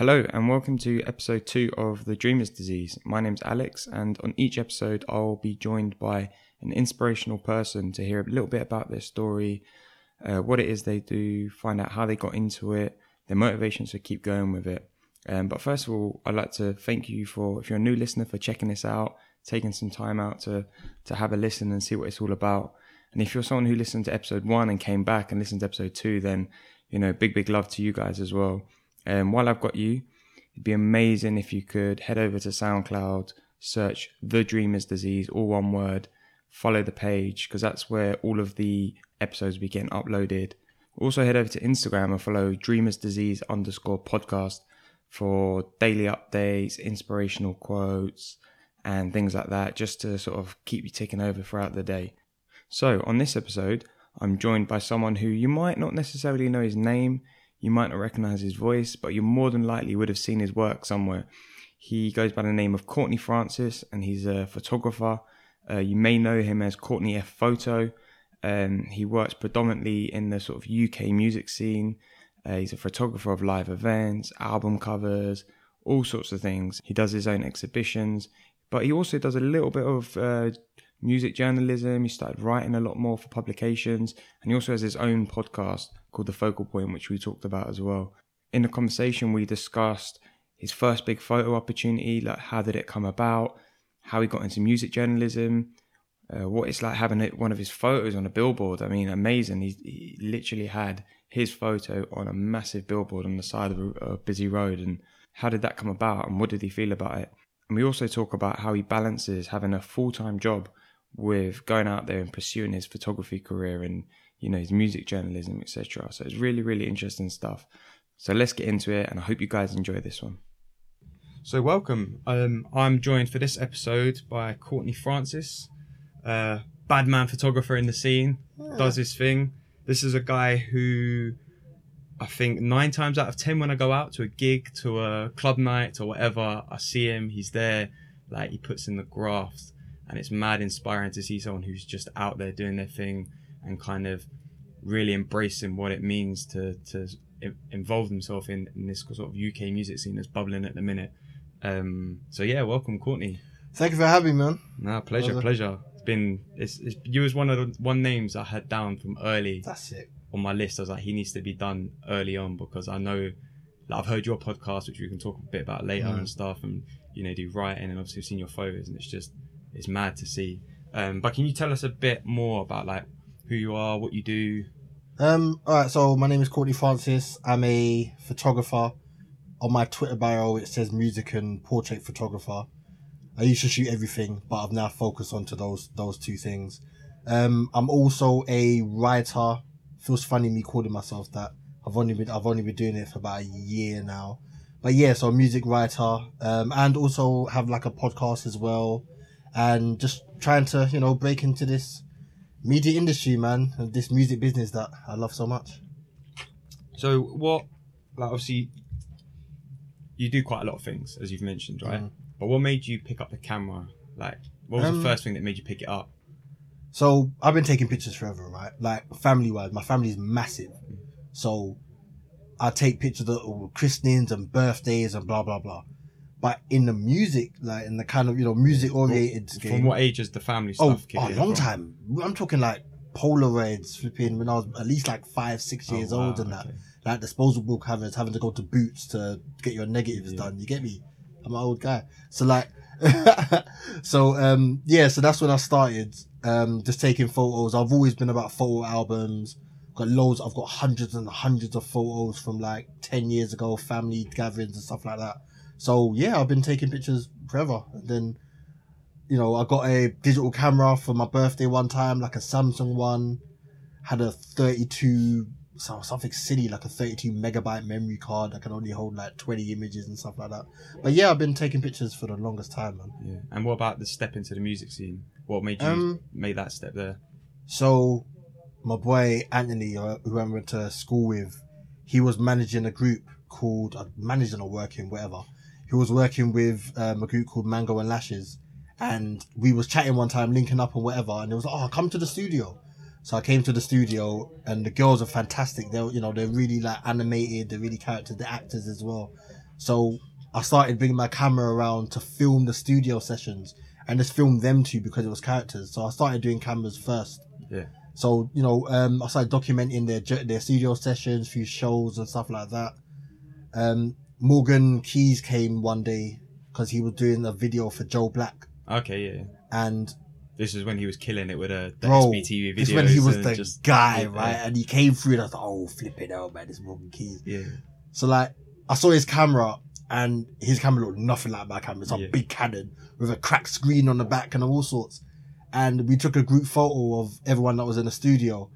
Hello, and welcome to episode two of The Dreamer's Disease. My name's Alex, and on each episode, I'll be joined by an inspirational person to hear a little bit about their story, uh, what it is they do, find out how they got into it, their motivations to keep going with it. Um, but first of all, I'd like to thank you for, if you're a new listener, for checking this out, taking some time out to, to have a listen and see what it's all about. And if you're someone who listened to episode one and came back and listened to episode two, then, you know, big, big love to you guys as well. And um, while I've got you, it'd be amazing if you could head over to SoundCloud, search The Dreamer's Disease, all one word, follow the page, because that's where all of the episodes will be getting uploaded. Also, head over to Instagram and follow Dreamer's Disease underscore podcast for daily updates, inspirational quotes, and things like that, just to sort of keep you ticking over throughout the day. So, on this episode, I'm joined by someone who you might not necessarily know his name, you might not recognize his voice, but you more than likely would have seen his work somewhere. He goes by the name of Courtney Francis and he's a photographer. Uh, you may know him as Courtney F Photo. Um, he works predominantly in the sort of UK music scene. Uh, he's a photographer of live events, album covers, all sorts of things. He does his own exhibitions, but he also does a little bit of uh, music journalism. He started writing a lot more for publications, and he also has his own podcast called The Focal Point, which we talked about as well. In the conversation, we discussed his first big photo opportunity, like how did it come about, how he got into music journalism, uh, what it's like having one of his photos on a billboard. I mean, amazing. He, he, literally had his photo on a massive billboard on the side of a, a busy road. And how did that come about and what did he feel about it? And we also talk about how he balances having a full time job with going out there and pursuing his photography career and you know his music journalism etc so it's really really interesting stuff. So let's get into it and i hope you guys enjoy this one. So welcome. Um, i'm joined for this episode by courtney francis uh, bad man photographer in the scene yeah. does his thing. This is a guy who i think nine times out of ten when i go out to a gig to a club night or whatever i see him he's there. Like he puts in the graft and it's mad inspiring to see someone who's just out there doing their thing and kind of really embracing what it means to to involve themselves in, in this sort of UK music scene that's bubbling at the minute. Um, so yeah, welcome, Courtney. Thank you for having me, man. No, pleasure, pleasure. pleasure. It's been it's, it's you was one of the one names I had down from early. That's it. On my list, I was like, he needs to be done early on because I know, like, I've heard your podcast, which we can talk a bit about later mm. and stuff, and you know, do writing, and obviously seen your photos, and it's just it's mad to see. Um, but can you tell us a bit more about like who you are, what you do? Um, all right. So my name is Courtney Francis. I'm a photographer. On my Twitter bio, it says music and portrait photographer. I used to shoot everything, but I've now focused onto those those two things. Um, I'm also a writer. Feels funny me calling myself that. I've only been I've only been doing it for about a year now. But yeah, so a music writer, um, and also have like a podcast as well and just trying to you know break into this media industry, man, and this music business that I love so much. So what, like obviously, you do quite a lot of things as you've mentioned, right? Mm. But what made you pick up the camera? Like, what was um, the first thing that made you pick it up? So I've been taking pictures forever, right? Like family wise, my family is massive, so I take pictures of christenings and birthdays and blah blah blah. But in the music, like in the kind of you know music oriented From game. what age is the family oh, stuff? Oh, a long from? time. I'm talking like Polaroids, flipping when I was at least like five, six years oh, wow, old, and okay. that like disposable cameras, having to go to Boots to get your negatives yeah. done. You get me? I'm an old guy, so like, so um yeah, so that's when I started um just taking photos. I've always been about photo albums. Got loads. I've got hundreds and hundreds of photos from like ten years ago, family gatherings and stuff like that. So yeah, I've been taking pictures forever. And then, you know, I got a digital camera for my birthday one time, like a Samsung one. Had a 32, something silly, like a 32 megabyte memory card that can only hold like 20 images and stuff like that. But yeah, I've been taking pictures for the longest time, man. Yeah. And what about the step into the music scene? What made you um, make that step there? So, my boy Anthony, uh, who I went to school with, he was managing a group called, uh, managing or working, whatever he was working with um, a group called Mango and Lashes, and we was chatting one time, linking up and whatever, and it was like, oh, come to the studio. So I came to the studio, and the girls are fantastic. They're you know they're really like animated, they're really characters, the actors as well. So I started bringing my camera around to film the studio sessions and just film them too because it was characters. So I started doing cameras first. Yeah. So you know, um, I started documenting their their studio sessions, few shows and stuff like that. Um, Morgan Keyz came one day because he was doing a video for Joe Black, Okay, yeah. and This is when he was killing it with uh, the bro, SBTV videos. this when he was the just- guy, yeah, right? And he came through, and I was like, oh, flip it out, man, this Morgan Keyz. Yeah. So like, I saw his camera, and his camera looked nothing like my camera. It's a Yeah. big Canon with a cracked screen on the back and all sorts. And we took a group photo of everyone that was in the studio.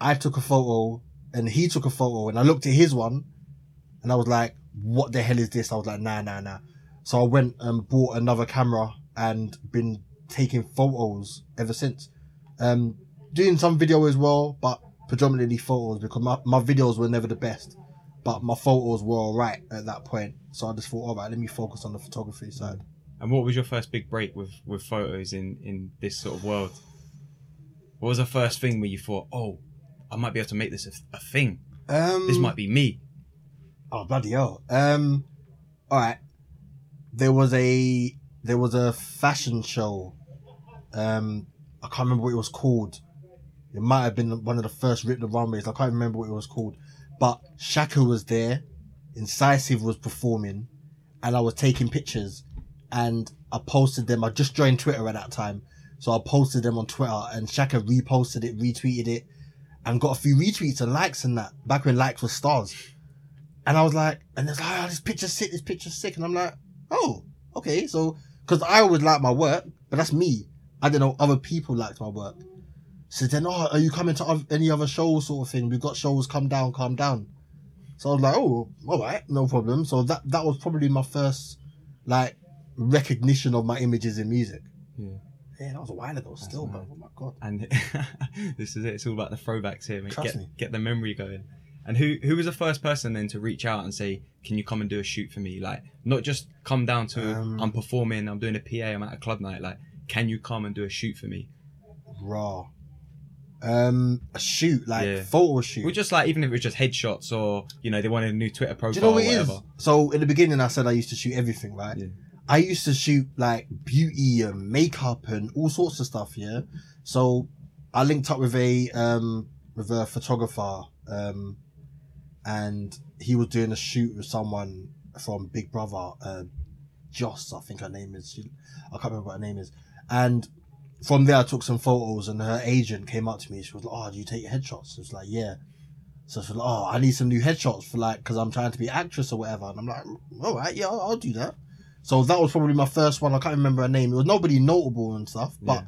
I took a photo, and he took a photo, and I looked at his one, and I was like, what the hell is this? I was like, nah, nah, nah. So I went and bought another camera and been taking photos ever since. Um, doing some video as well, but predominantly photos because my, my videos were never the best, but my photos were alright at that point. So I just thought, alright, let me focus on the photography side. And what was your first big break with with photos in in this sort of world? What was the first thing where you thought, oh, I might be able to make this a, a thing. Um, This might be me. Oh bloody hell! Um, all right. There was a there was a fashion show. Um, I can't remember what it was called. It might have been one of the first Rip the Runways. I can't remember what it was called. But Shaka was there, Incisive was performing, and I was taking pictures. And I posted them. I just joined Twitter at that time, so I posted them on Twitter. And Shaka reposted it, retweeted it, and got a few retweets and likes and that. Back when likes were stars. And I was like, and it's like, oh, this picture's sick, this picture's sick. And I'm like, oh, okay. So, cause I always like my work, but that's me. I didn't know other people liked my work. So then, oh, are you coming to any other shows sort of thing? We've got shows, come down, calm down. So I was like, oh, all right, no problem. So that, that was probably my first, like, recognition of my images in music. Yeah. Yeah, that was a while ago still, but oh my God. And this is it. It's all about the throwbacks here. mate. Trust Get me. get the memory going. And who who was the first person then to reach out and say, "Can you come and do a shoot for me?" Like, not just come down to Um, I'm performing, I'm doing a PA, I'm at a club night. Like, can you come and do a shoot for me? Raw. Um, a shoot, like, Yeah. photo shoot. Or just like even if it was just headshots or you know they wanted a new Twitter profile Do you know what or it is? whatever. So in the beginning, I said I used to shoot everything, right? Yeah. I used to shoot like beauty and makeup and all sorts of stuff. Yeah. So I linked up with a um with a photographer um and he was doing a shoot with someone from Big Brother, uh, Joss, I think her name is. She, I can't remember what her name is. And from there, I took some photos, and her agent came up to me. She was like, "Oh, do you take headshots?" I was like, "Yeah." So she was like, "Oh, I need some new headshots for like, because I'm trying to be actress or whatever." And I'm like, "All right, yeah, I'll, I'll do that." So that was probably my first one. I can't remember her name. It was nobody notable and stuff, but Yeah.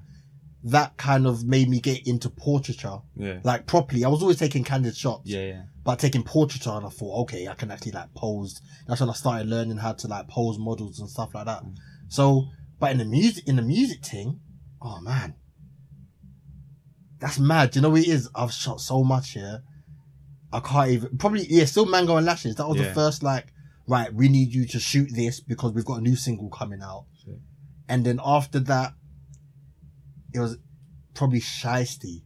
that kind of made me get into portraiture, Yeah. like properly. I was always taking candid shots, Yeah, yeah. But taking portraiture, and I thought, okay, I can actually like pose. That's when I started learning how to like pose models and stuff like that. Mm. So, but in the music, in the music thing, oh man, that's mad. Do you know what it is? I've shot so much here. I can't even probably yeah, still Mango and Lashes. That was Yeah. the first like right. We need you to shoot this because we've got a new single coming out. Sick. And then after that, it was probably Shystie.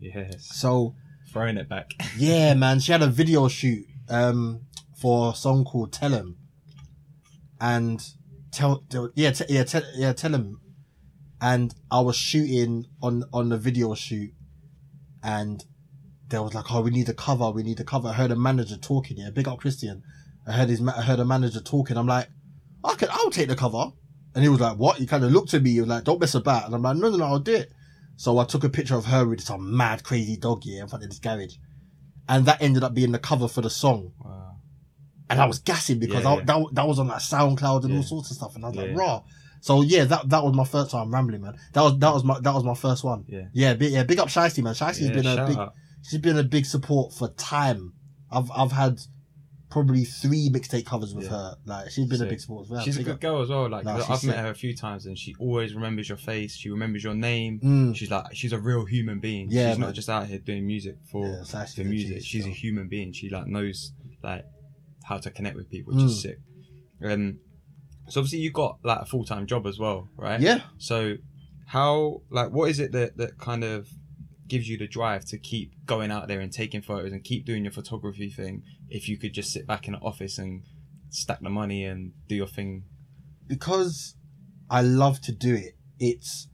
Yes. So Throwing it back. yeah, man, she had a video shoot um for a song called "Tell Him," and tell, tell yeah t- yeah tell yeah tell 'em, and I was shooting on on the video shoot, and there was like, oh, we need a cover, we need a cover. I heard a manager talking. Yeah, big up Christian. I heard his I heard a manager talking. I'm like, I can I'll take the cover, and he was like, what? He kind of looked at me. He was like, don't mess about, and I'm like, no no no, I'll do it. So I took a picture of her with some mad crazy dog here in front of this garage. And that ended up being the cover for the song. Wow. And I was gassing because Yeah, I, yeah. That, that was on like SoundCloud and Yeah. all sorts of stuff. And I was like, raw. So yeah, that, that was my first time rambling, man. That was, that was my, that was my first one. Yeah. Yeah, big, yeah, big up Shystie, man. Shystie's Yeah, been a big, out. she's been a big support for time. I've, I've had probably three mixtape covers with Yeah. her. Like, she's been a big support as well. She's a good up. girl as well. Like I've met her a few times, and she always remembers your face. She remembers your name. Mm. She's like she's a real human being. Yeah, she's man. not just out here doing music for Yeah, for music. She's a human being. She like knows like how to connect with people, which is Mm. sick. Um, so obviously you got like a full time job as well, right? Yeah. So how like what is it that that kind of gives you the drive to keep going out there and taking photos and keep doing your photography thing if you could just sit back in the office and stack the money and do your thing? because I love to do it. It's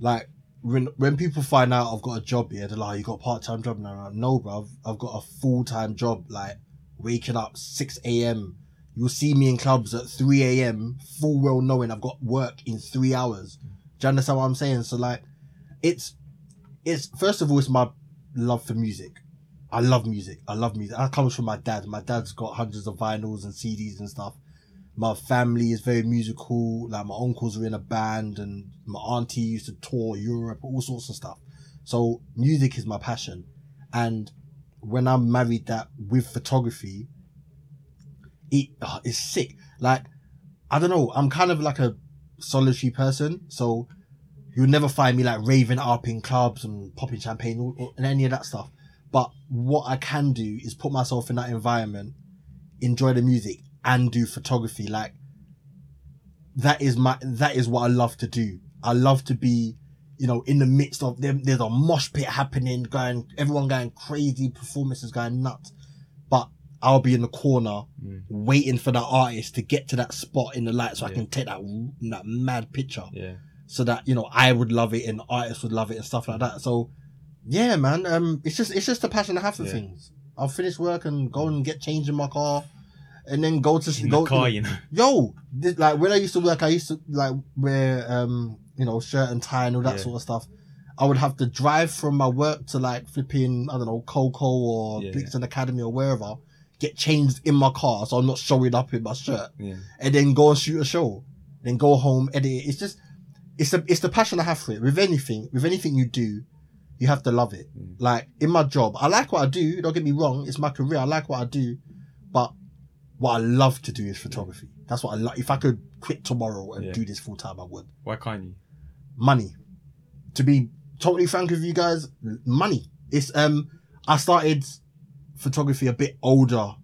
like when when people find out I've got a job here, they're like, oh, "You got a part time job now?" Like, no, bro, I've, I've got a full time job. Like waking up six a.m. You'll see me in clubs at three a.m. Full well knowing I've got work in three hours. Do you understand what I'm saying? So like, it's it's first of all, it's my love for music. I love music. I love music. That comes from my dad. My dad's got hundreds of vinyls and CDs and stuff my family is very musical. Like my uncles are in a band and my auntie used to tour Europe, all sorts of stuff. So music is my passion. And when I married that with photography, it oh, it's sick. Like, I don't know. I'm kind of like a solitary person. So you'll never find me like raving up in clubs and popping champagne or, or- and any of that stuff. But what I can do is put myself in that environment, enjoy the music and do photography. Like that is my, that is what I love to do. I love to be, you know, in the midst of them. There's a mosh pit happening, going, everyone going crazy, performances going nuts. But I'll be in the corner mm. waiting for that artist to get to that spot in the light so I can take that, that mad picture Yeah. So that you know I would love it and artists would love it and stuff like that. So yeah, man, um, it's just it's just a passion I have for Yeah. things. I'll finish work and go and get changed in my car, and then go to In go. the car, you know. Yo, this, like when I used to work, I used to like wear um you know shirt and tie and all that Yeah. sort of stuff. I would have to drive from my work to like flipping I don't know KOKO or Yeah. Brixton Academy or wherever, get changed in my car so I'm not showing up in my shirt Yeah. and then go and shoot a show, then go home, edit it. It's just, it's the, it's the passion I have for it. With anything, with anything you do, you have to love it. Mm. Like in my job, I like what I do. Don't get me wrong. It's my career. I like what I do, but what I love to do is photography. That's what I like. If I could quit tomorrow and Yeah. do this full time, I would. Why can't you? Money. To be totally frank with you guys, money. It's, um, I started photography a bit older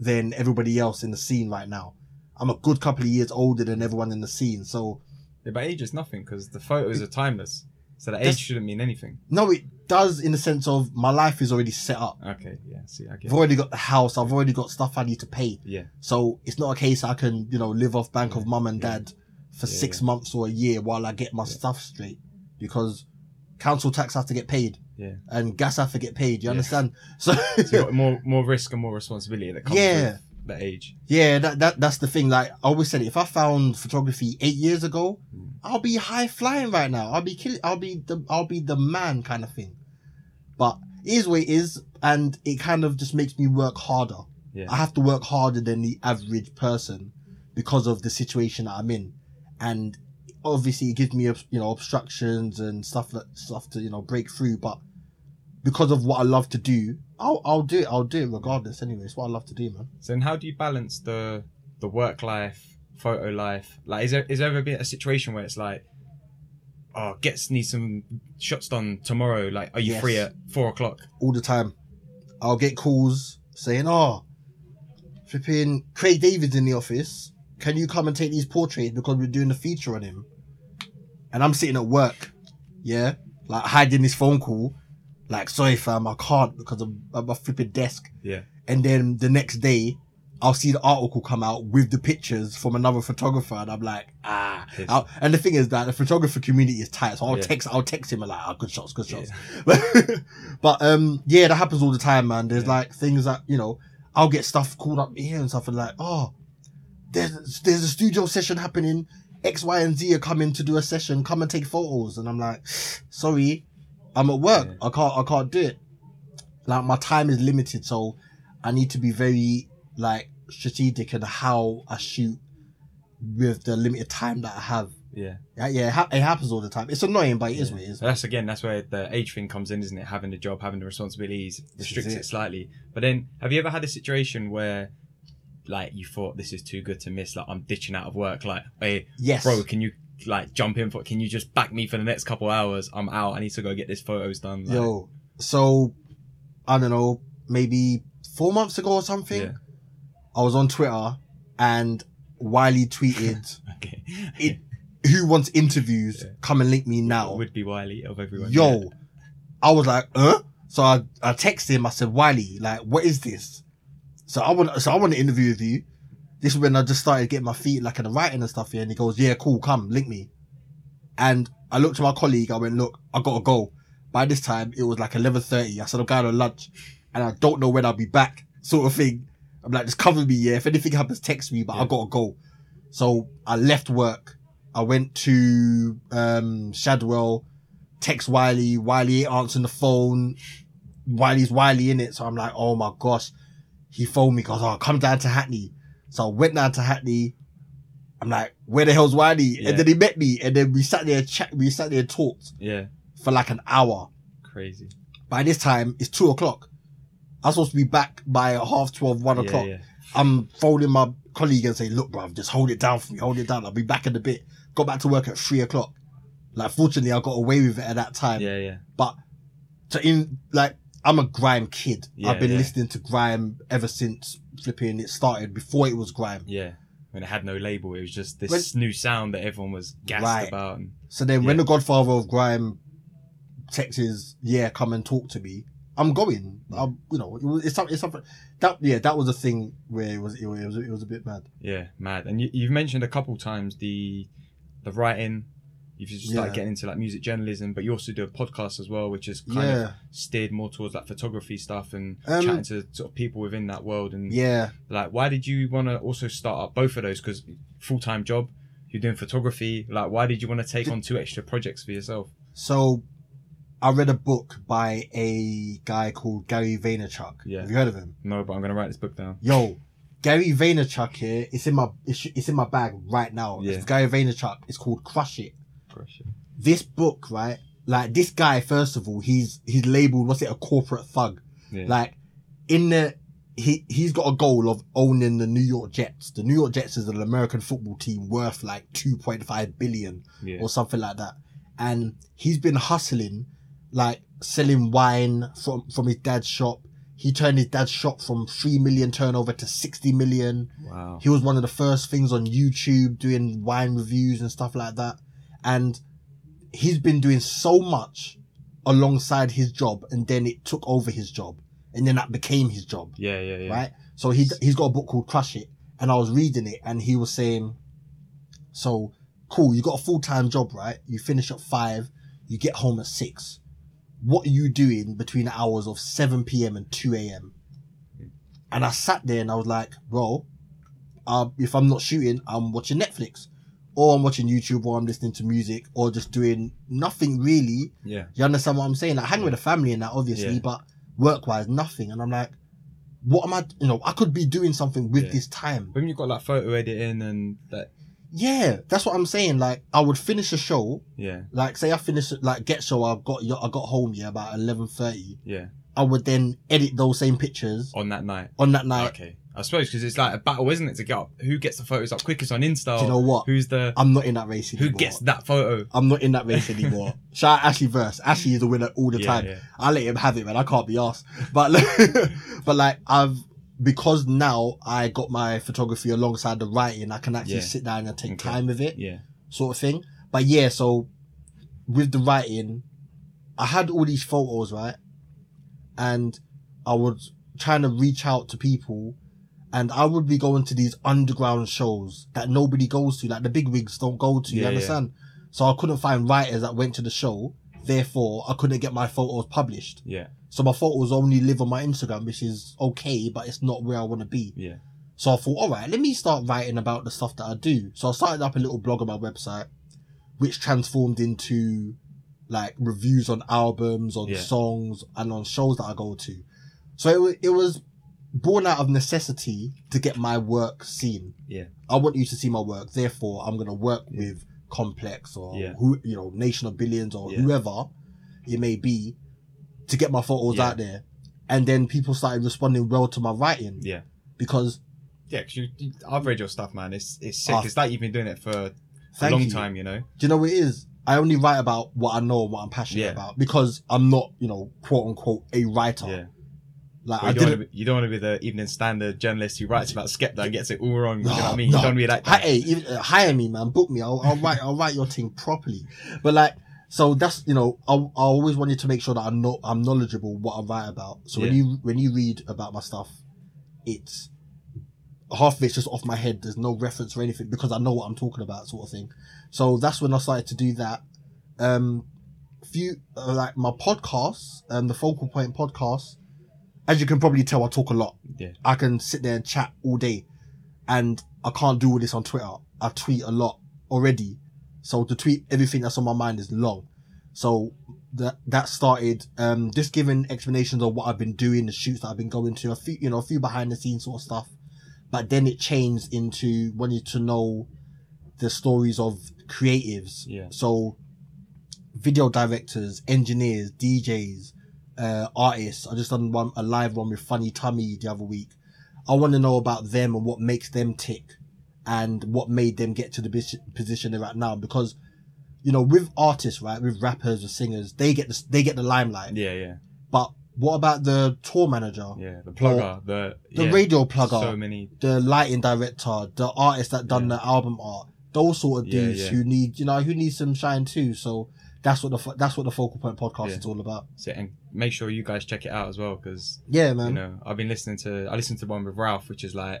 than everybody else in the scene right now. I'm a good couple of years older than everyone in the scene. So Yeah, but age is nothing because the photos are timeless. So that age That's- shouldn't mean anything. no, it does in the sense of my life is already set up. Okay. Yeah. See, I get. I've it. already got the house. I've already got stuff I need to pay. Yeah. So it's not a case I can, you know, live off bank of mum and Yeah. dad for Yeah, six months or a year while I get my stuff straight because council tax has to get paid Yeah. and gas have to get paid. You Yeah. understand? So, So you got more more risk and more responsibility that comes Yeah. with the age. yeah, that, that, that's the thing. Like I always said, if I found photography eight years ago, Mm. I'll be high flying right now. I'll be kill- I'll be the, I'll be the man kind of thing. But it is what it is. And it kind of just makes me work harder. Yeah. I have to work harder than the average person because of the situation that I'm in. And obviously it gives me, you know, obstructions and stuff that stuff to, you know, break through. But because of what I love to do, I'll, I'll do it. I'll do it regardless anyway. It's what I love to do, man. So then, how do you balance the the work life, photo life? Like, is there is there ever been a situation where it's like, oh, gets need some shots done tomorrow? Like, are you Yes. free at four o'clock? all the time. I'll get calls saying, "Oh, flipping Craig David's in the office. Can you come and take these portraits because we're doing a feature on him?" And I'm sitting at work, yeah, like hiding this phone call, like, "Sorry, fam, I can't because I'm my flipping desk." Yeah. And then the next day, I'll see the article come out with the pictures from another photographer, and I'm like, ah. And the thing is that the photographer community is tight, so I'll Yeah. text, I'll text him and like, oh, good shots, good shots. but um, yeah, that happens all the time, man. There's Yeah. like things that you know, I'll get stuff called up here and stuff, and like, oh, there's there's a studio session happening. X, Y, and Z are coming to do a session. Come and take photos, and I'm like, sorry, I'm at work. Yeah. I can't, I can't do it. Like my time is limited, so I need to be very like strategic in how I shoot with the limited time that I have. Yeah. Yeah, yeah, it, ha- it happens all the time. It's annoying, but it is Yeah. what it is. That's again, that's where the age thing comes in, isn't it? Having the job, having the responsibilities restricts it. it slightly. But then, have you ever had a situation where, like, you thought this is too good to miss? Like, I'm ditching out of work. Like, hey, Yes, bro, can you like jump in for? Can you just back me for the next couple hours? I'm out. I need to go get this photos done. Like, Yo, so I don't know, maybe four months ago or something. Yeah. I was on Twitter and Wiley tweeted, Okay. It- "Who wants interviews? Yeah. Come and link me now." would be Wiley of everyone. Yo, Yeah. I was like, "Huh?" So I I texted him. I said, "Wiley, like, what is this?" So I want so I want to interview with you. This is when I just started getting my feet like in the writing and stuff here. And he goes, yeah, cool, come, link me. And I looked at my colleague. I went, look, I gotta go. By this time, it was like 11.30. I said, I'm going to lunch and I don't know when I'll be back sort of thing. I'm like, just cover me. Yeah. If anything happens, text me, but I gotta go. So I left work. I went to, um, Shadwell, text Wiley. Wiley ain't answering the phone. Wiley's Wiley in it. So I'm like, oh my gosh. He phoned me because, oh, come down to Hackney. So I went down to Hackney. I'm like, where the hell's Wiley? Yeah. And then he met me and then we sat there, chat, we sat there and talked Yeah. for like an hour. Crazy. By this time, it's two o'clock. I'm supposed to be back by half twelve, one Yeah, o'clock. yeah. I'm phoning my colleague and say, look, bro, just hold it down for me. Hold it down. I'll be back in a bit. Got back to work at three o'clock. Like, fortunately, I got away with it at that time. Yeah, yeah. But to in, like, I'm a grime kid. Yeah, I've been yeah. listening to grime ever since flipping it started before it was grime. Yeah. When it had no label, it was just this When- new sound that everyone was gassed Right. about. And So then when the godfather of grime texts, yeah, come and talk to me. I'm going. Mm. I'm, you know, it was, it's something, it's something that, yeah, that was a thing where it was, it was, it was a bit mad. yeah, mad. And you, you've mentioned a couple times the the writing. You've just started Yeah. getting into like music journalism, but you also do a podcast as well, which is kind Yeah. of steered more towards like photography stuff and Um, chatting to sort of people within that world. And Yeah. like, why did you want to also start up both of those? Because full time job, you're doing photography. Like, why did you want to take on two extra projects for yourself? So I read a book by a guy called Gary Vaynerchuk. Yeah. Have you heard of him? No, but I'm gonna write this book down. Yo, Gary Vaynerchuk here. It's in my, it's, it's in my bag right now. Yeah. It's Gary Vaynerchuk. It's called Crush It. This book, right? Like this guy, first of all, he's he's labeled what's it a corporate thug. Yeah. Like in the he he's got a goal of owning the New York Jets. The New York Jets is an American football team worth like two point five billion yeah. or something like that. And he's been hustling, like selling wine from from his dad's shop. He turned his dad's shop from three million turnover to sixty million. Wow. He was one of the first things on YouTube doing wine reviews and stuff like that. And he's been doing so much alongside his job and then it took over his job and then that became his job. Yeah, yeah, yeah. Right. So he, he's got a book called Crush It and I was reading it and he was saying, so cool. You got a full-time job, right? You finish at five, you get home at six. What are you doing between the hours of 7 p.m. and 2 a.m.? And I sat there and I was like, bro, uh, if I'm not shooting, I'm watching Netflix or I'm watching YouTube or I'm listening to music or just doing nothing really. Yeah. You understand what I'm saying? Like hang with the family and that obviously, Yeah. but work wise, nothing. And I'm like, what am I, you know, I could be doing something with Yeah. this time. When you've got like photo editing and that, Yeah, that's what I'm saying. Like I would finish a show, yeah, like say I finish like get show, I got I got home yeah about eleven thirty. yeah, I would then edit those same pictures on that night. on that night. Okay. I suppose because it's like a battle, isn't it? To get up, who gets the photos up quickest on Insta? Do you know what? Who's the I'm not in that race anymore. who gets that photo? I'm not in that race anymore. Shout out Ashley Verse. Ashley is the winner all the Yeah, time. yeah. I let him have it, man. I can't be asked. But but like I've because now I got my photography alongside the writing, I can actually Yeah. sit down and take Okay. time with it. Yeah, sort of thing. But yeah, so with the writing, I had all these photos, right? And I was trying to reach out to people and I would be going to these underground shows that nobody goes to, like the big wigs don't go to, you Yeah, yeah. understand? So I couldn't find writers that went to the show. Therefore, I couldn't get my photos published. yeah, So my photos only live on my Instagram, which is okay, but it's not where I want to be. yeah, So I thought, all right, let me start writing about the stuff that I do. So I started up a little blog on my website, which transformed into like reviews on albums, on Yeah. songs, and on shows that I go to. So it, it was born out of necessity to get my work seen. yeah, I want you to see my work. Therefore, I'm going to work with Complex or Yeah. who, you know, Nation of Billions or Yeah. whoever it may be to get my photos Yeah. out there. And then people started responding well to my writing yeah, because yeah. Because you, you, I've read your stuff, man. It's it's sick. Ah. it's like you've been doing it for a long you. time, you know. Do you know what it is? I only write about what I know and what I'm passionate Yeah. about because I'm not, you know, quote unquote, a writer. Yeah. Like Well, I you, don't didn't. be, you don't want to be the Evening Standard journalist who writes about Skepta and gets it all wrong. you know what I No, mean? You don't want to be that Hey, even, uh, hire me, man. Book me. I'll, I'll write. I'll write your thing properly. But like, so that's you know, I, I always wanted to make sure that I'm not I'm knowledgeable what I write about. So when you when you read about my stuff, it's half of it's just off my head. There's no reference or anything because I know what I'm talking about, sort of thing. So that's when I started to do that. Um, few uh, like my podcasts, um, the Focal Point podcast. As you can probably tell, I talk a lot. Yeah. I can sit there and chat all day, and I can't do all this on Twitter. I tweet a lot already, so to tweet everything that's on my mind is long. So that that started um just giving explanations of what I've been doing, the shoots that I've been going to, a few you know a few behind the scenes sort of stuff. But then it changed into wanting to know the stories of creatives. Yeah. So video directors, engineers, DJs, uh, artists. I just done one a live one with Funny Tummy the other week. I want to know about them and what makes them tick, and what made them get to the bis- position they're at now. Because, you know, with artists, right, with rappers or singers, they get the they get the limelight. Yeah, yeah, But what about the tour manager, yeah. The plugger, the the yeah, radio plugger, So many. the lighting director, the artist that done the album art, those sort of Yeah, dudes yeah. who need, you know, who need some shine too. So that's what the that's what the focal point podcast Yeah. is all about. So, and make sure you guys check it out as well because Yeah, man. you know I've been listening to I listened to one with Ralph, which is like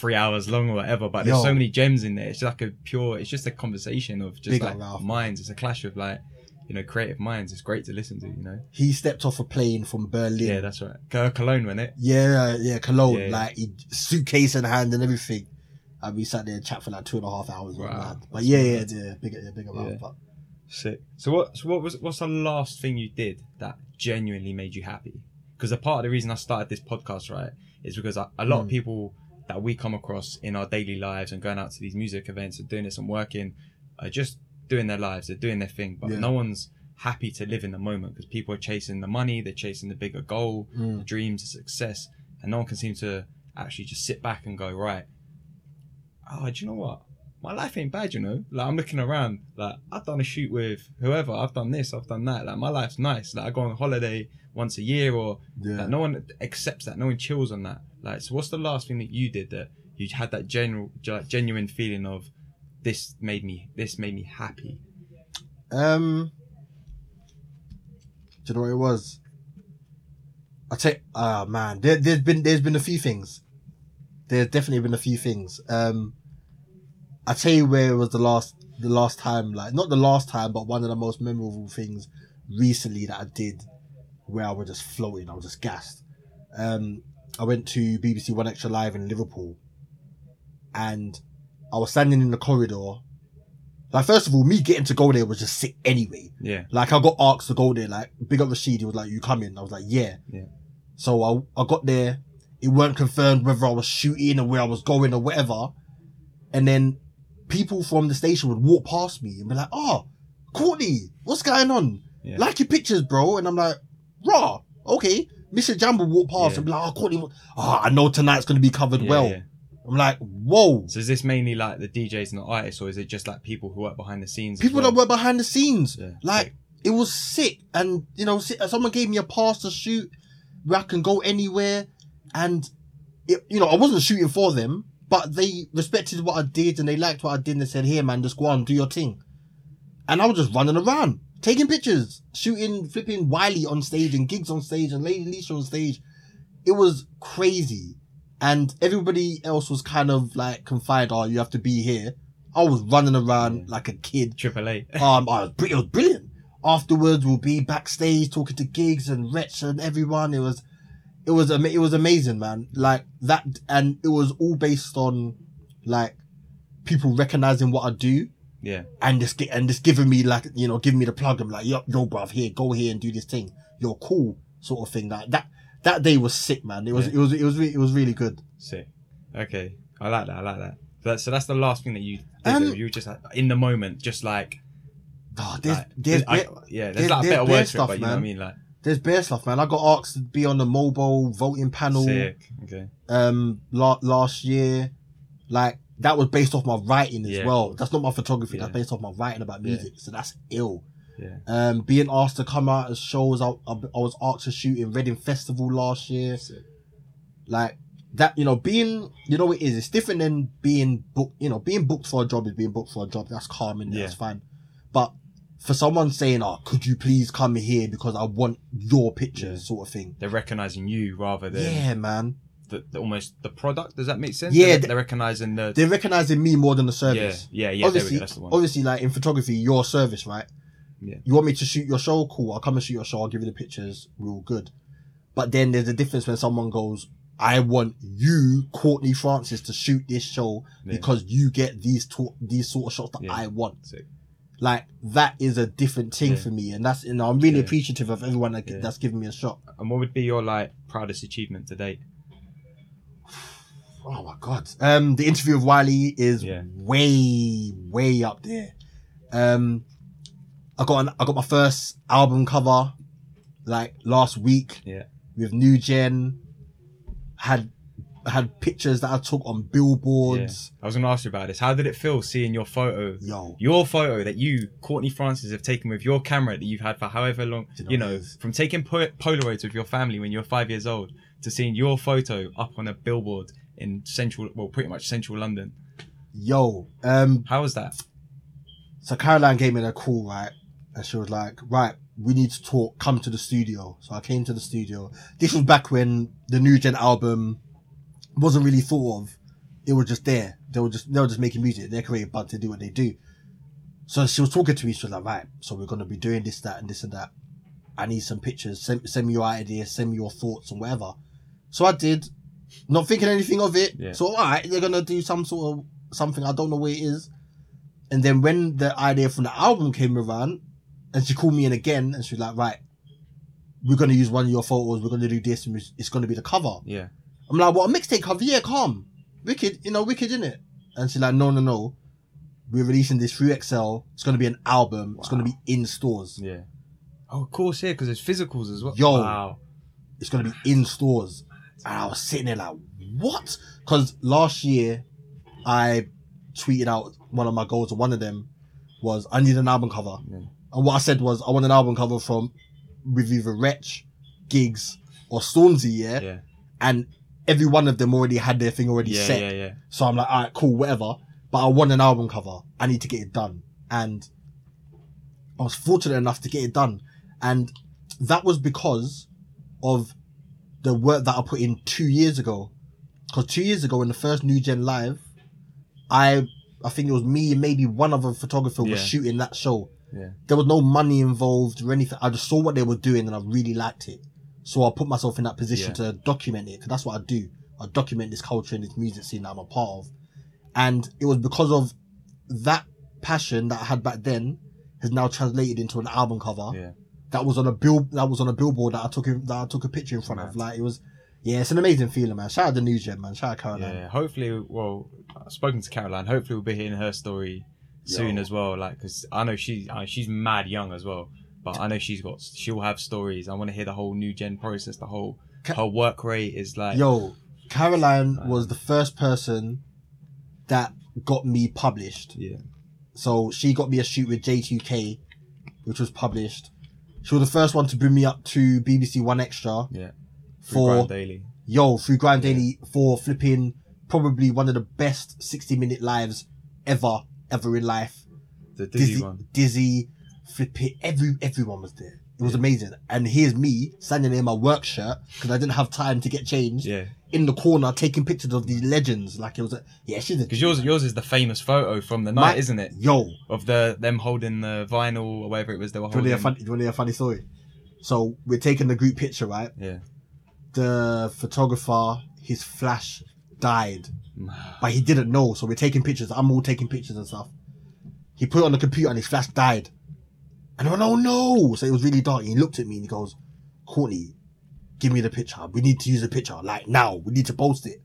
three hours long or whatever. But there's Yo. so many gems in there. It's like a pure. It's just a conversation of just Big like Ralph, minds. It's a clash of like you know creative minds. It's great to listen to. You know. he stepped off a plane from Berlin. Yeah, that's right. Go Cologne, wasn't it? Yeah, yeah, Cologne, Yeah, yeah. like he, suitcase in hand and everything. And we sat there and chat for like two and a half hours. Wow. But yeah, yeah, yeah, big, yeah, big. Yeah. But Sick. So what? So what was? What's the last thing you did that genuinely made you happy? Because a part of the reason I started this podcast, right, is because a, a lot of Mm. people that we come across in our daily lives and going out to these music events and doing this and working are just doing their lives. They're doing their thing, but Yeah. no one's happy to live in the moment because people are chasing the money, they're chasing the bigger goal, Mm. the dreams, the success, and no one can seem to actually just sit back and go, right, oh, do you know what? My life ain't bad, you know. Like I'm looking around, like I've done a shoot with whoever, I've done this, I've done that. Like my life's nice. Like I go on holiday once a year, or yeah. like, no one accepts that, no one chills on that. Like, so what's the last thing that you did that you had that general, like, genuine feeling of this made me, this made me happy? Um, do you know what it was? I take. Ah man, there, there's been there's been a few things. There's definitely been a few things. Um, I tell you where it was the last the last time, like not the last time, but one of the most memorable things recently that I did, where I was just floating, I was just gassed. Um, I went to BBC 1Xtra Live in Liverpool, and I was standing in the corridor. Like first of all, me getting to go there was just sick anyway. Yeah, Like I got asked to go there. Like big up Rashid, he was like, "You coming?" I was like, "Yeah." Yeah. So I I got there. It weren't confirmed whether I was shooting or where I was going or whatever. And then people from the station would walk past me and be like, "Oh, Courtney, what's going on? yeah, Like your pictures, bro." And I'm like, "Raw, okay." Mr. Jambo walk past Yeah. and be like, "Oh, Courtney, oh, I know tonight's gonna be covered Yeah, well." I'm like, "Whoa." So is this mainly like the DJs and the artists, or is it just like people who work behind the scenes? People well? that work behind the scenes. Like, it was sick. And, you know, someone gave me a pass to shoot where I can go anywhere. And, it, you know, I wasn't shooting for them, but they respected what I did and they liked what I did and they said, here, man, just go on, do your thing. And I was just running around, taking pictures, shooting, flipping Wiley on stage and Giggs on stage and Lady Leshurr on stage. It was crazy. And everybody else was kind of like confined, oh, you have to be here. I was running around like a kid Triple A. um, I was, it was brilliant. Afterwards, we'll be backstage talking to Giggs and Wretch and everyone. It was, it was, it was amazing, man. Like that, and it was all based on like people recognizing what I do yeah, and just get and just giving me like you know giving me the plug. I'm like, yo, yo, bruv, here, go here and do this thing. You're cool, sort of thing. Like that. That day was sick, man. It was, Yeah. it was, it was, re- it was really good. sick. Okay, I like that. I like that. So that's, so that's the last thing that you did. Um, you were just like, in the moment, just like, Oh, there's, like there's, I- yeah, there's there's- like a better word for it, but you know what I mean, like there's bare stuff, man. I got asked to be on the MOBO voting panel. sick. Okay, um la- last year like that was based off my writing as Yeah. well that's not my photography Yeah. that's based off my writing about Yeah. music so that's ill yeah, um being asked to come out as shows I, I, I was asked to shoot in Reading Festival last year sick. like that you know being you know what it is it's different than being booked you know being booked for a job is being booked for a job that's calming Yeah. that's fine but for someone saying oh could you please come here because I want your pictures Yeah. sort of thing They're recognizing you rather than yeah man the, the almost the product. Does that make sense? Yeah, they're, they're recognizing the They're recognizing me more than the service. yeah, yeah. obviously, there we go, that's the one. obviously, like in photography, your service, right? Yeah. You want me to shoot your show? Cool. I'll come and shoot your show. I'll give you the pictures. We're all good. But then there's a difference when someone goes, I want you, Courtney Francis, to shoot this show Yeah. because you get these to- these sort of shots that Yeah. I want. Sick. Like that is a different thing Yeah. for me, and that's you know I'm really Yeah. appreciative of everyone that, that's given me a shot. And what would be your like proudest achievement to date? Oh my god. Um, the interview with Wiley is way, way up there. Um, I got an, I got my first album cover like last week Yeah, with New Gen. Had had pictures that I took on yeah. billboards. I was going to ask you about this. How did it feel seeing your photo? Yo, Your photo that you, Courtney Francis, have taken with your camera that you've had for however long, you know you know, from taking po- Polaroids with your family when you were five years old to seeing your photo up on a billboard in central, well, pretty much central London. yo. Um, How was that? so Caroline gave me a call, right? And she was like, right, we need to talk, come to the studio. So I came to the studio. This was back when the New Gen album wasn't really thought of. It was just there. They were just, they were just making music. They're creative, but to do what they do. So she was talking to me. She was like, right, so we're going to be doing this, that, and this and that. I need some pictures. Send, send me your ideas, send me your thoughts and whatever. So I did, not thinking anything of it. Yeah. So, all right, they're going to do some sort of something. I don't know what it is. And then when the idea from the album came around, and she called me in again, and she was like, right, we're going to use one of your photos. We're going to do this, and it's going to be the cover. Yeah, I'm like, what, a mixtape cover? Yeah, calm. Wicked, you know, wicked, innit? And she's like, no, no, no. We're releasing this through XL. It's going to be an album. It's going to be in stores. yeah. Oh, of course, yeah, because there's physicals as well. Yo. Wow. It's going to be in stores. And I was sitting there like, what? Because last year, I tweeted out one of my goals, and one of them was, I need an album cover. Yeah. And what I said was, I want an album cover from with either Wretch, Giggs, or Stormzy, yeah? Yeah, And every one of them already had their thing already yeah, set. yeah, yeah. So I'm like, all right, cool, whatever. But I want an album cover. I need to get it done. And I was fortunate enough to get it done. And that was because of the work that I put in two years ago. Because two years ago, in the first New Gen Live, I I think it was me and maybe one other photographer was shooting that show. Yeah. There was no money involved or anything. I just saw what they were doing and I really liked it. So I put myself in that position Yeah. to document it because that's what I do. I document this culture and this music scene that I'm a part of. And it was because of that passion that I had back then has now translated into an album cover Yeah. that was on a bill that was on a billboard that I took in, that I took a picture in front of. Like it was, yeah, it's an amazing feeling, man. Shout out to New Gen, man. Shout out Caroline. Yeah, hopefully, well, I've spoken to Caroline. Hopefully, we'll be hearing her story soon Yo. as well. Like, because I know she, uh, she's mad young as well, but I know she's got, she'll have stories. I want to hear the whole new gen process. The whole Ca- her work rate is like, Yo, Caroline was the first person that got me published. yeah, So she got me a shoot with J2K, which was published. She was the first one to bring me up to BBC 1Xtra yeah, Through for GRM Daily. yo through GRM Daily for flipping probably one of the best 60 minute lives ever ever in life. The Dizzee, Dizzee, one. Dizzee, flipping every everyone was there. It was amazing. And here's me standing in my work shirt because I didn't have time to get changed Yeah, in the corner taking pictures of these legends. Like it was a yeah, she's because yours, yours is the famous photo from the My- night, isn't it? yo. Of the them holding the vinyl or whatever it was they were Do you want to holding. hear a funny, do you want to hear a funny story? So we're taking the group picture, right? Yeah, The photographer, his flash died, but he didn't know. So we're taking pictures. I'm all taking pictures and stuff. He put it on the computer and his flash died. And I went, oh no! So it was really dark. He looked at me and he goes, Courtney, give me the picture. We need to use the picture like now. We need to post it.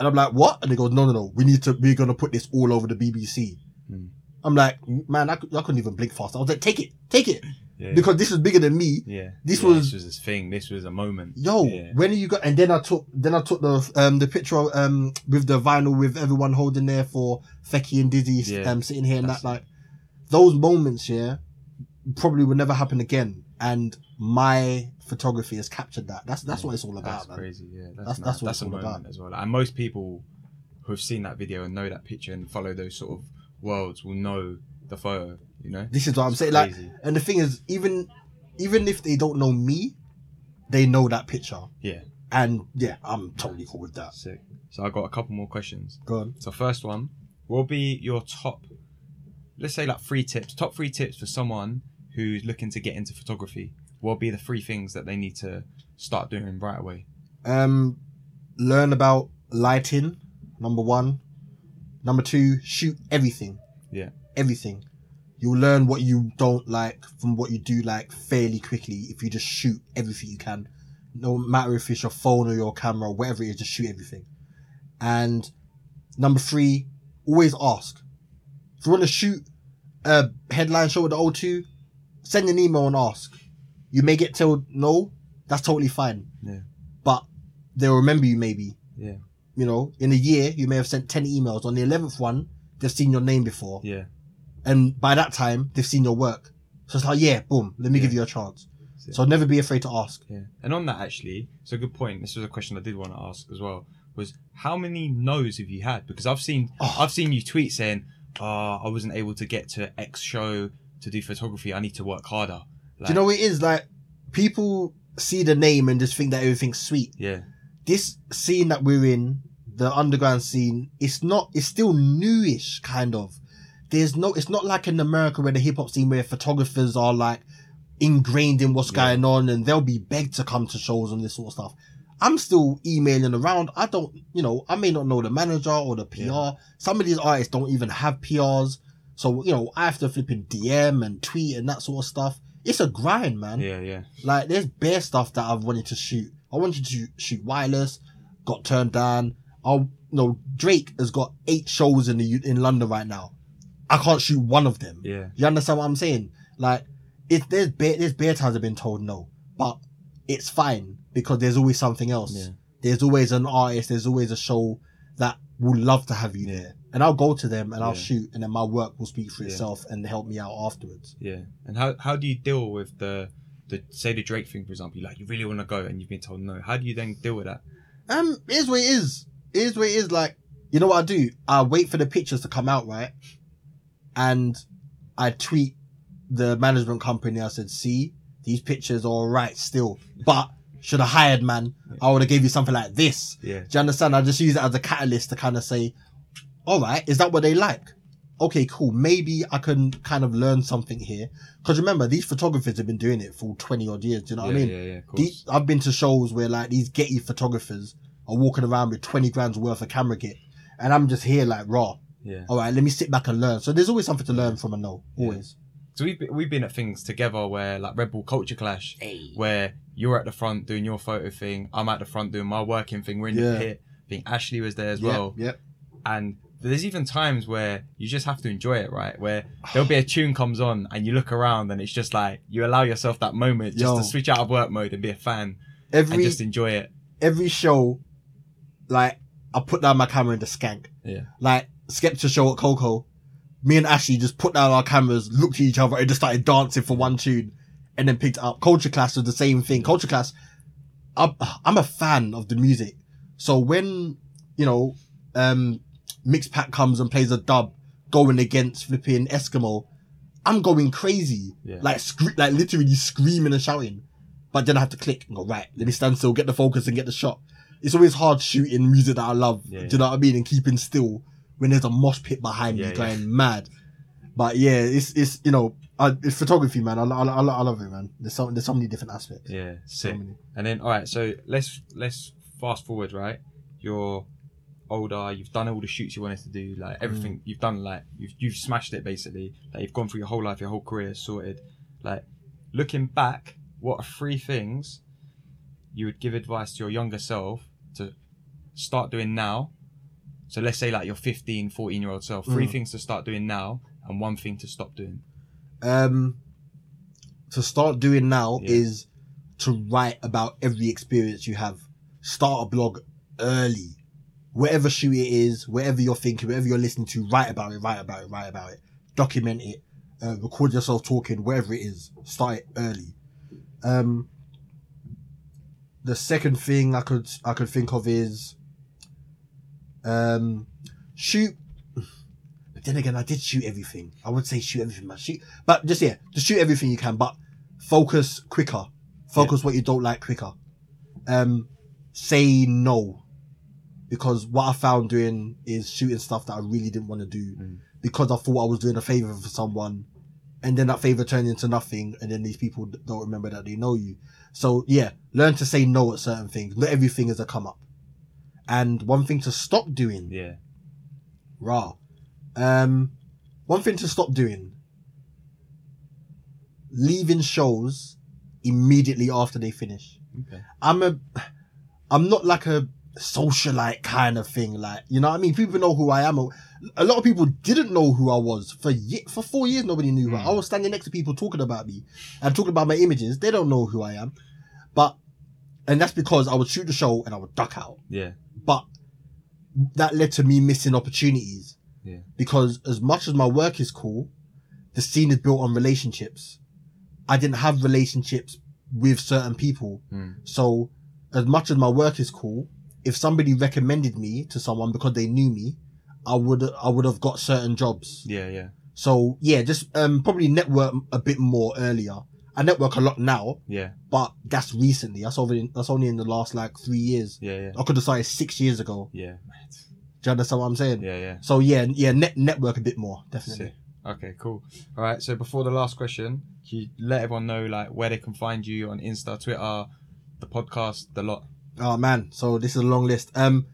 And I'm like, what? And he goes, no, no, no. We need to. We're gonna put this all over the BBC. Mm. I'm like, man, I, I couldn't even blink fast. I was like, take it, take it, yeah, because this is bigger than me. yeah. this Yeah, was- this was his thing. This was a moment. Yo, Yeah. when are you got? And then I took, then I took the um the picture um with the vinyl with everyone holding there for Fecky and Dizzee Yeah. um sitting here and that like those moments, yeah, probably will never happen again. And my photography has captured that. That's that's what it's all about, That's man. crazy. Yeah, that's That's- that's, that's what that's it's all about. as well. And most people who've seen that video and know that picture and follow those sort of worlds will know the photo. You know, This is what I'm saying. Like, and the thing is, even even if they don't know me, they know that picture. yeah, And yeah, I'm totally cool with that. Sick. So I got a couple more questions. Go on. So first one will be your top, let's say like three tips, top three tips for someone who's looking to get into photography. What will be the three things that they need to start doing right away? Um, learn about lighting. Number one. Number two, shoot everything. Yeah. Everything. You'll learn what you don't like from what you do like fairly quickly if you just shoot everything you can. No matter if it's your phone or your camera, or whatever it is, just shoot everything. And number three, always ask. If you want to shoot a headline show with the O2, send an email and ask. You may get told no, that's totally fine. Yeah. But they'll remember you maybe. Yeah. You know, in a year, you may have sent 10 emails. On the 11th one, they've seen your name before. Yeah. And by that time, they've seen your work. So it's like, yeah, boom, let me Yeah. give you a chance. So never be afraid to ask. Yeah. And on that actually, it's a good point. This was a question I did want to ask as well. Was how many no's have you had? Because I've seen Oh. I've seen you tweet saying, "Ah, I wasn't able to get to X show to do photography. I need to work harder." Do you know what it is? Like, people see the name and just think that everything's sweet. Yeah. This scene that we're in, the underground scene, it's not, it's still newish, kind of. There's no, it's not like in America where the hip hop scene where photographers are like ingrained in what's Yeah. going on and they'll be begged to come to shows and this sort of stuff. I'm still emailing around. I don't, you know, I may not know the manager or the PR. Yeah. Some of these artists don't even have PRs. So, you know, I have to flip in DM and tweet and that sort of stuff. It's a grind, man. Yeah. Yeah. Like, there's bare stuff that I've wanted to shoot. I wanted to shoot wireless, got turned down. I, you know, Drake has got eight shows in the in London right now. I can't shoot one of them. Yeah. You understand what I'm saying? Like, if there's bare, there's bare times I've been told no, but it's fine because there's always something else. Yeah. There's always an artist. There's always a show that would love to have you there, and I'll go to them and I'll shoot, and then my work will speak for itself and help me out afterwards. Yeah. And how how do you deal with the the say the Drake thing for example? Like you really want to go and you've been told no. How do you then deal with that? Um, it is what it is. It is what it is. Like, you know what I do? I wait for the pictures to come out, right? And I tweet the management company. I said, see, these pictures are alright still, but should have hired, man. I would have gave you something like this. Yeah. Do you understand? I just use it as a catalyst to kind of say, all right, is that what they like? Okay, cool. Maybe I can kind of learn something here. Cause remember, these photographers have been doing it for 20 odd years. Do you know yeah, what I mean? yeah, yeah, of course. These, I've been to shows where like these Getty photographers are walking around with 20 grand's worth of camera kit. And I'm just here like raw. yeah. All right, let me sit back and learn. So there's always something to learn from a no. Always. So we've been, we've been at things together where like Red Bull Culture Clash, where you're at the front doing your photo thing, I'm at the front doing my working thing. We're in Yeah. the pit. I think Ashley was there as Yep, well. Yep. And there's even times where you just have to enjoy it, right? Where there'll be a tune comes on and you look around and it's just like you allow yourself that moment just Yo. to switch out of work mode and be a fan and just enjoy it. every show, like I put down my camera in the skank. Yeah. Like Skepta show at KOKO, me and Ashley just put down our cameras, looked at each other, and just started dancing for one tune, and then picked up. Culture Clash was the same thing. Culture Clash, I'm, I'm a fan of the music, so when you know, um, Mixpak comes and plays a dub going against flipping Eskimo, I'm going crazy, Yeah. like scre- like literally screaming and shouting. But then I have to click and go right. Let me stand still, get the focus, and get the shot. It's always hard shooting music that I love. Yeah, Do you know what I mean? And keeping still when there's a mosh pit behind Yeah, me yeah. going mad. But yeah, it's it's you know, I, it's photography, man. I, I, I, I love it, man. There's so there's so many different aspects. Yeah. So Sick. many. And then all right, so let's let's fast forward, right? You're older, you've done all the shoots you wanted to do, like mm. everything you've done, like you've you've smashed it basically. Like you've gone through your whole life, your whole career sorted. Like looking back, what are three things you would give advice to your younger self to start doing now? So let's say like your 15, 14 year old self, three Mm. things to start doing now and one thing to stop doing. Um, to start doing now Yeah. is to write about every experience you have. Start a blog early. Whatever shoot it is, whatever you're thinking, whatever you're listening to, write about it, write about it, write about it. Document it. Uh, record yourself talking, whatever it is. Start it early. Um, the second thing I could I could think of is um, shoot but then again, I did shoot everything. I would say shoot everything, man. Shoot, but just yeah, just shoot everything you can. But focus quicker. Focus what you don't like quicker. Um, say no. Because what I found doing is shooting stuff that I really didn't want to do Mm. because I thought I was doing a favor for someone and then that favor turned into nothing and then these people don't remember that they know you. So yeah, learn to say no at certain things. Not everything is a come up. And one thing to stop doing Yeah. Raw. Um, one thing to stop doing. Leaving shows immediately after they finish. Okay. I'm a, I'm not like a socialite kind of thing. Like, you know what I mean? People know who I am. A lot of people didn't know who I was for ye- for four years. Nobody knew Mm. I was standing next to people talking about me and talking about my images. They don't know who I am, but, and that's because I would shoot the show and I would duck out Yeah. but that led to me missing opportunities. Yeah. Because as much as my work is cool, the scene is built on relationships. I didn't have relationships with certain people. Mm. So as much as my work is cool, if somebody recommended me to someone because they knew me, I would, I would have got certain jobs. Yeah. Yeah. So yeah, just, um, probably network a bit more earlier. I network a lot now, Yeah. but that's recently. That's only, that's only in the last like three years. Yeah. Yeah. I could have started six years ago. Yeah. Do you understand what I'm saying? Yeah. Yeah. So yeah, yeah, net, network a bit more, definitely. Sick. Okay, cool. All right. So before the last question, can you let everyone know like where they can find you on Insta, Twitter, the podcast, the lot? Oh man, so this is a long list. Um,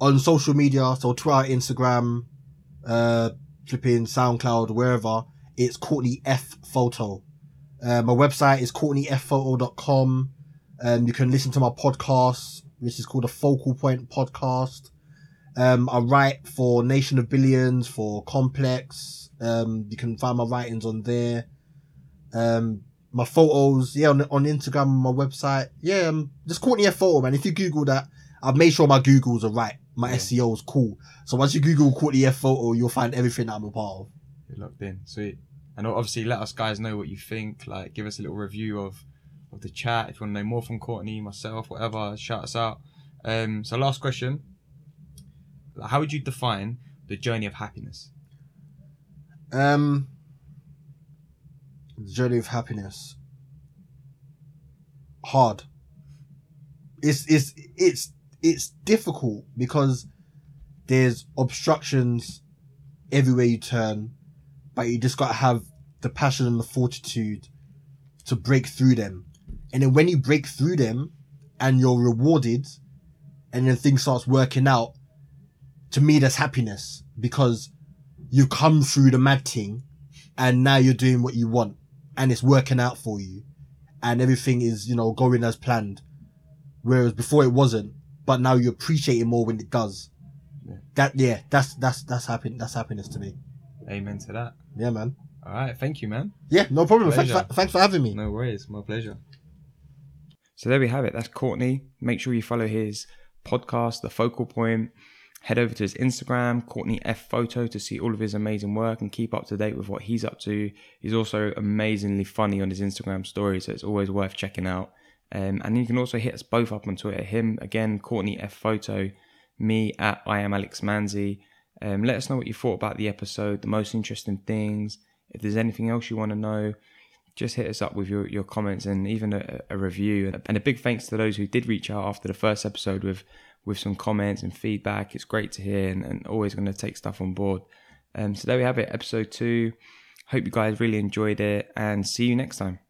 on social media, so Twitter, Instagram, uh, flipping SoundCloud, wherever, it's Courtney F Photo. Uh, my website is CourtneyFphoto.com. Um, you can listen to my podcast, which is called the Focal Point Podcast. Um, I write for Nation of Billions, for Complex. Um, you can find my writings on there. Um, my photos, yeah, on, on Instagram, my website. Yeah, um, just Courtney F Photo, man. If you Google that, I've made sure my Googles are right. My Yeah. SEO is cool. So once you Google Courtney F Photo, you'll find everything that I'm a part of. You're locked in. Sweet. And obviously, let us guys know what you think. Like, give us a little review of of the chat. If you want to know more from Courtney, myself, whatever, shout us out. Um, so, last question: How would you define the journey of happiness? Um, the journey of happiness. Hard. It's it's it's it's difficult because there's obstructions everywhere you turn, but you just gotta have the passion and the fortitude to break through them. And then when you break through them and you're rewarded and then things starts working out, to me that's happiness because you've come through the mad thing and now you're doing what you want and it's working out for you and everything is, you know, going as planned. Whereas before it wasn't, but now you appreciate it more when it does. Yeah. That, yeah, that's, that's, that's happy, that's happiness to me. Amen to that. Yeah, man. All right. Thank you, man. Yeah, no problem. Thanks for, thanks for having me. No worries. My pleasure. So there we have it. That's Courtney. Make sure you follow his podcast, The Focal Point. Head over to his Instagram, Courtney F Photo, to see all of his amazing work and keep up to date with what he's up to. He's also amazingly funny on his Instagram story, so it's always worth checking out. Um, and you can also hit us both up on Twitter. Him again, Courtney F Photo, me at I am Alex Manzi. Um, let us know what you thought about the episode, the most interesting things. If there's anything else you want to know, just hit us up with your, your comments and even a, a review. And a big thanks to those who did reach out after the first episode with with some comments and feedback. It's great to hear and, and always going to take stuff on board. Um, so there we have it, episode two. Hope you guys really enjoyed it and see you next time.